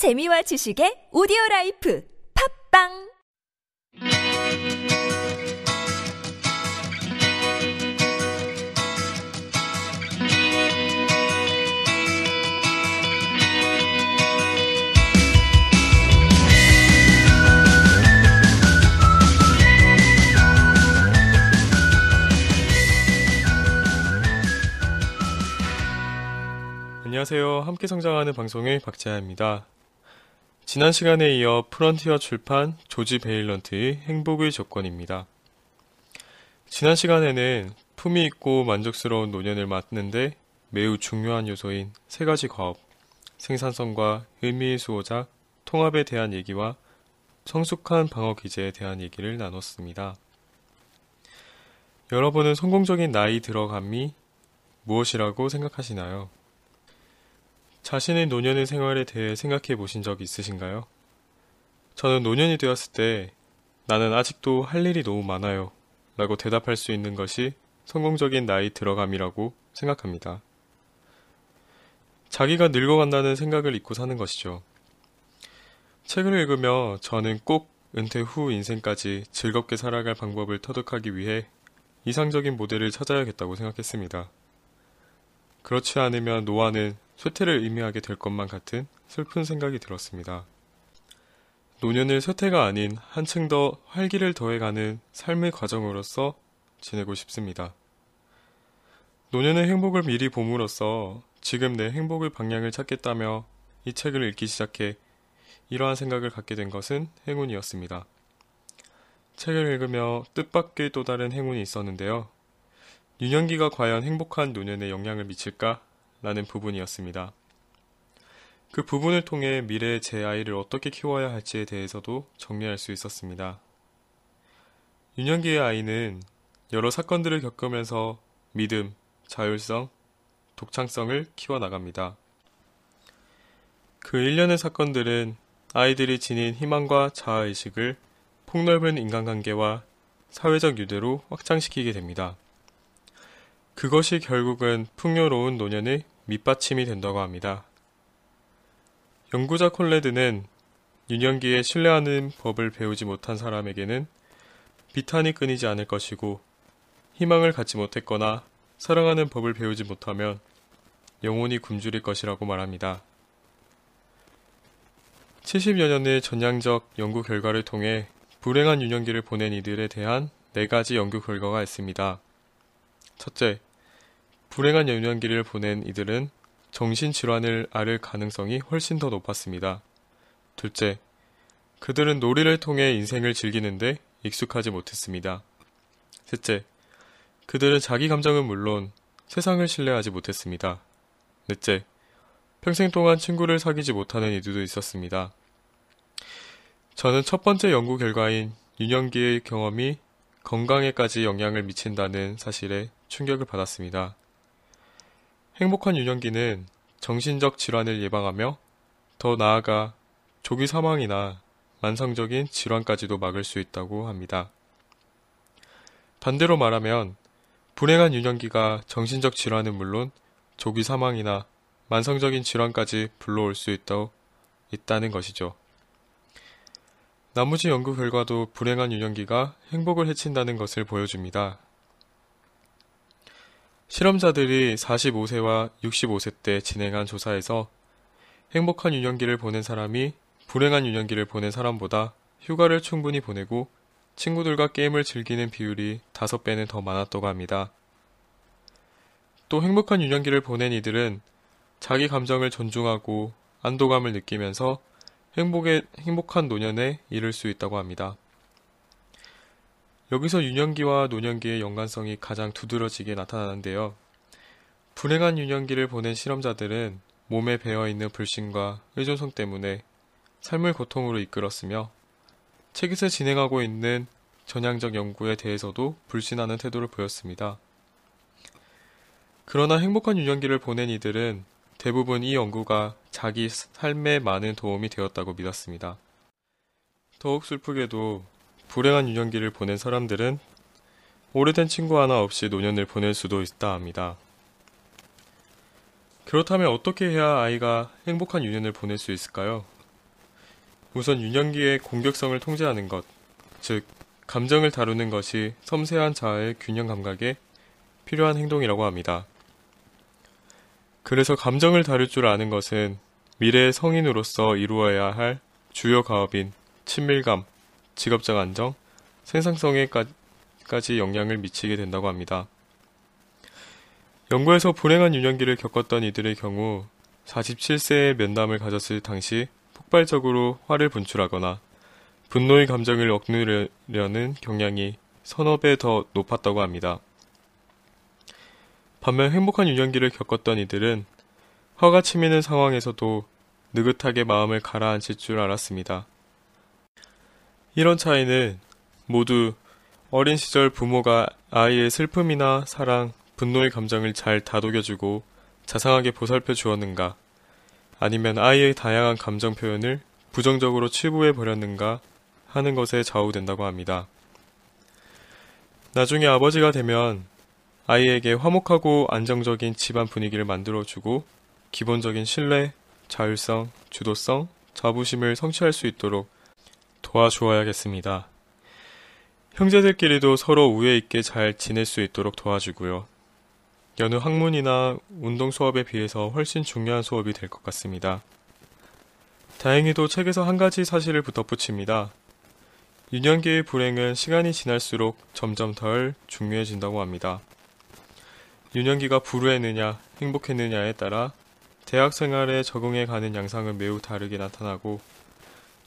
재미와 지식의 오디오 라이프 팝빵 안녕하세요. 함께 성장하는 방송의 박재하입니다. 지난 시간에 이어 프런티어 출판 조지 베일런트의 행복의 조건입니다. 지난 시간에는 품위 있고 만족스러운 노년을 맡는데 매우 중요한 요소인 세 가지 과업, 생산성과 의미의 수호자, 통합에 대한 얘기와 성숙한 방어 기제에 대한 얘기를 나눴습니다. 여러분은 성공적인 나이 들어감이 무엇이라고 생각하시나요? 자신의 노년의 생활에 대해 생각해 보신 적 있으신가요? 저는 노년이 되었을 때 나는 아직도 할 일이 너무 많아요. 라고 대답할 수 있는 것이 성공적인 나이 들어감이라고 생각합니다. 자기가 늙어간다는 생각을 잊고 사는 것이죠. 책을 읽으며 저는 꼭 은퇴 후 인생까지 즐겁게 살아갈 방법을 터득하기 위해 이상적인 모델을 찾아야겠다고 생각했습니다. 그렇지 않으면 노화는 쇠퇴를 의미하게 될 것만 같은 슬픈 생각이 들었습니다. 노년을 쇠퇴가 아닌 한층 더 활기를 더해가는 삶의 과정으로서 지내고 싶습니다. 노년의 행복을 미리 봄으로써 지금 내 행복의 방향을 찾겠다며 이 책을 읽기 시작해 이러한 생각을 갖게 된 것은 행운이었습니다. 책을 읽으며 뜻밖의 또 다른 행운이 있었는데요. 유년기가 과연 행복한 노년에 영향을 미칠까? 라는 부분이었습니다. 그 부분을 통해 미래의 제 아이를 어떻게 키워야 할지에 대해서도 정리할 수 있었습니다. 유년기의 아이는 여러 사건들을 겪으면서 믿음, 자율성, 독창성을 키워나갑니다. 그 일련의 사건들은 아이들이 지닌 희망과 자아의식을 폭넓은 인간관계와 사회적 유대로 확장시키게 됩니다. 그것이 결국은 풍요로운 노년의 밑받침이 된다고 합니다. 연구자 콜레드는 유년기에 신뢰하는 법을 배우지 못한 사람에게는 비탄이 끊이지 않을 것이고 희망을 갖지 못했거나 사랑하는 법을 배우지 못하면 영혼이 굶주릴 것이라고 말합니다. 70여 년의 전향적 연구 결과를 통해 불행한 유년기를 보낸 이들에 대한 네 가지 연구 결과가 있습니다. 첫째, 불행한 유년기를 보낸 이들은 정신질환을 앓을 가능성이 훨씬 더 높았습니다. 둘째, 그들은 놀이를 통해 인생을 즐기는데 익숙하지 못했습니다. 셋째, 그들은 자기 감정은 물론 세상을 신뢰하지 못했습니다. 넷째, 평생 동안 친구를 사귀지 못하는 이들도 있었습니다. 저는 첫 번째 연구 결과인 유년기의 경험이 건강에까지 영향을 미친다는 사실에 충격을 받았습니다. 행복한 유년기는 정신적 질환을 예방하며 더 나아가 조기 사망이나 만성적인 질환까지도 막을 수 있다고 합니다. 반대로 말하면 불행한 유년기가 정신적 질환은 물론 조기 사망이나 만성적인 질환까지 불러올 수 있다, 있다는 것이죠. 나머지 연구 결과도 불행한 유년기가 행복을 해친다는 것을 보여줍니다. 실험자들이 45세와 65세 때 진행한 조사에서 행복한 유년기를 보낸 사람이 불행한 유년기를 보낸 사람보다 휴가를 충분히 보내고 친구들과 게임을 즐기는 비율이 5배는 더 많았다고 합니다. 또 행복한 유년기를 보낸 이들은 자기 감정을 존중하고 안도감을 느끼면서 행복의, 행복한 노년에 이를 수 있다고 합니다. 여기서 유년기와 노년기의 연관성이 가장 두드러지게 나타나는데요. 불행한 유년기를 보낸 실험자들은 몸에 배어있는 불신과 의존성 때문에 삶을 고통으로 이끌었으며 책에서 진행하고 있는 전향적 연구에 대해서도 불신하는 태도를 보였습니다. 그러나 행복한 유년기를 보낸 이들은 대부분 이 연구가 자기 삶에 많은 도움이 되었다고 믿었습니다. 더욱 슬프게도 불행한 유년기를 보낸 사람들은 오래된 친구 하나 없이 노년을 보낼 수도 있다 합니다. 그렇다면 어떻게 해야 아이가 행복한 유년을 보낼 수 있을까요? 우선 유년기의 공격성을 통제하는 것, 즉 감정을 다루는 것이 섬세한 자아의 균형 감각에 필요한 행동이라고 합니다. 그래서 감정을 다룰 줄 아는 것은 미래의 성인으로서 이루어야 할 주요 가업인 친밀감, 직업적 안정, 생산성에까지 영향을 미치게 된다고 합니다. 연구에서 불행한 유년기를 겪었던 이들의 경우 47세의 면담을 가졌을 당시 폭발적으로 화를 분출하거나 분노의 감정을 억누르려는 경향이 서너 배 더 높았다고 합니다. 반면 행복한 유년기를 겪었던 이들은 화가 치미는 상황에서도 느긋하게 마음을 가라앉힐 줄 알았습니다. 이런 차이는 모두 어린 시절 부모가 아이의 슬픔이나 사랑, 분노의 감정을 잘 다독여주고 자상하게 보살펴 주었는가, 아니면 아이의 다양한 감정 표현을 부정적으로 치부해 버렸는가 하는 것에 좌우된다고 합니다. 나중에 아버지가 되면 아이에게 화목하고 안정적인 집안 분위기를 만들어주고 기본적인 신뢰, 자율성, 주도성, 자부심을 성취할 수 있도록 도와주어야겠습니다. 형제들끼리도 서로 우애 있게 잘 지낼 수 있도록 도와주고요. 여느 학문이나 운동 수업에 비해서 훨씬 중요한 수업이 될 것 같습니다. 다행히도 책에서 한 가지 사실을 덧붙입니다. 유년기의 불행은 시간이 지날수록 점점 덜 중요해진다고 합니다. 유년기가 불우했느냐, 행복했느냐에 따라 대학 생활에 적응해 가는 양상은 매우 다르게 나타나고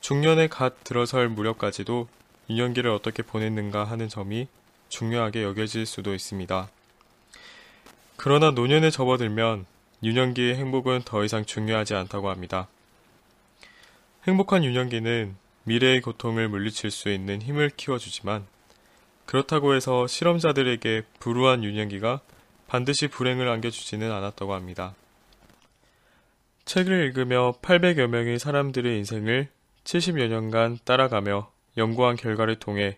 중년에 갓 들어설 무렵까지도 유년기를 어떻게 보냈는가 하는 점이 중요하게 여겨질 수도 있습니다. 그러나 노년에 접어들면 유년기의 행복은 더 이상 중요하지 않다고 합니다. 행복한 유년기는 미래의 고통을 물리칠 수 있는 힘을 키워주지만 그렇다고 해서 실험자들에게 불우한 유년기가 반드시 불행을 안겨주지는 않았다고 합니다. 책을 읽으며 800여 명의 사람들의 인생을 70여 년간 따라가며 연구한 결과를 통해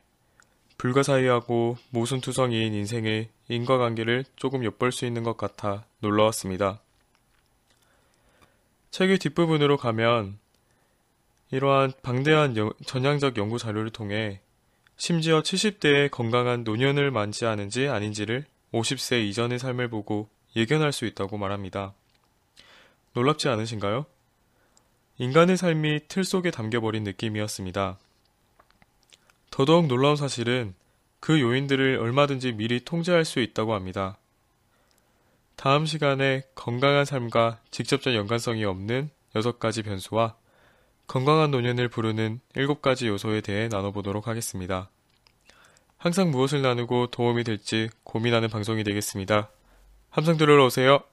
불가사의하고 모순투성이인 인생의 인과관계를 조금 엿볼 수 있는 것 같아 놀라웠습니다. 책의 뒷부분으로 가면 이러한 방대한 여, 전향적 연구 자료를 통해 심지어 70대의 건강한 노년을 만지하는지 아닌지를 50세 이전의 삶을 보고 예견할 수 있다고 말합니다. 놀랍지 않으신가요? 인간의 삶이 틀 속에 담겨버린 느낌이었습니다. 더더욱 놀라운 사실은 그 요인들을 얼마든지 미리 통제할 수 있다고 합니다. 다음 시간에 건강한 삶과 직접적 연관성이 없는 6가지 변수와 건강한 노년을 부르는 7가지 요소에 대해 나눠보도록 하겠습니다. 항상 무엇을 나누고 도움이 될지 고민하는 방송이 되겠습니다. 함성 들으러 오세요.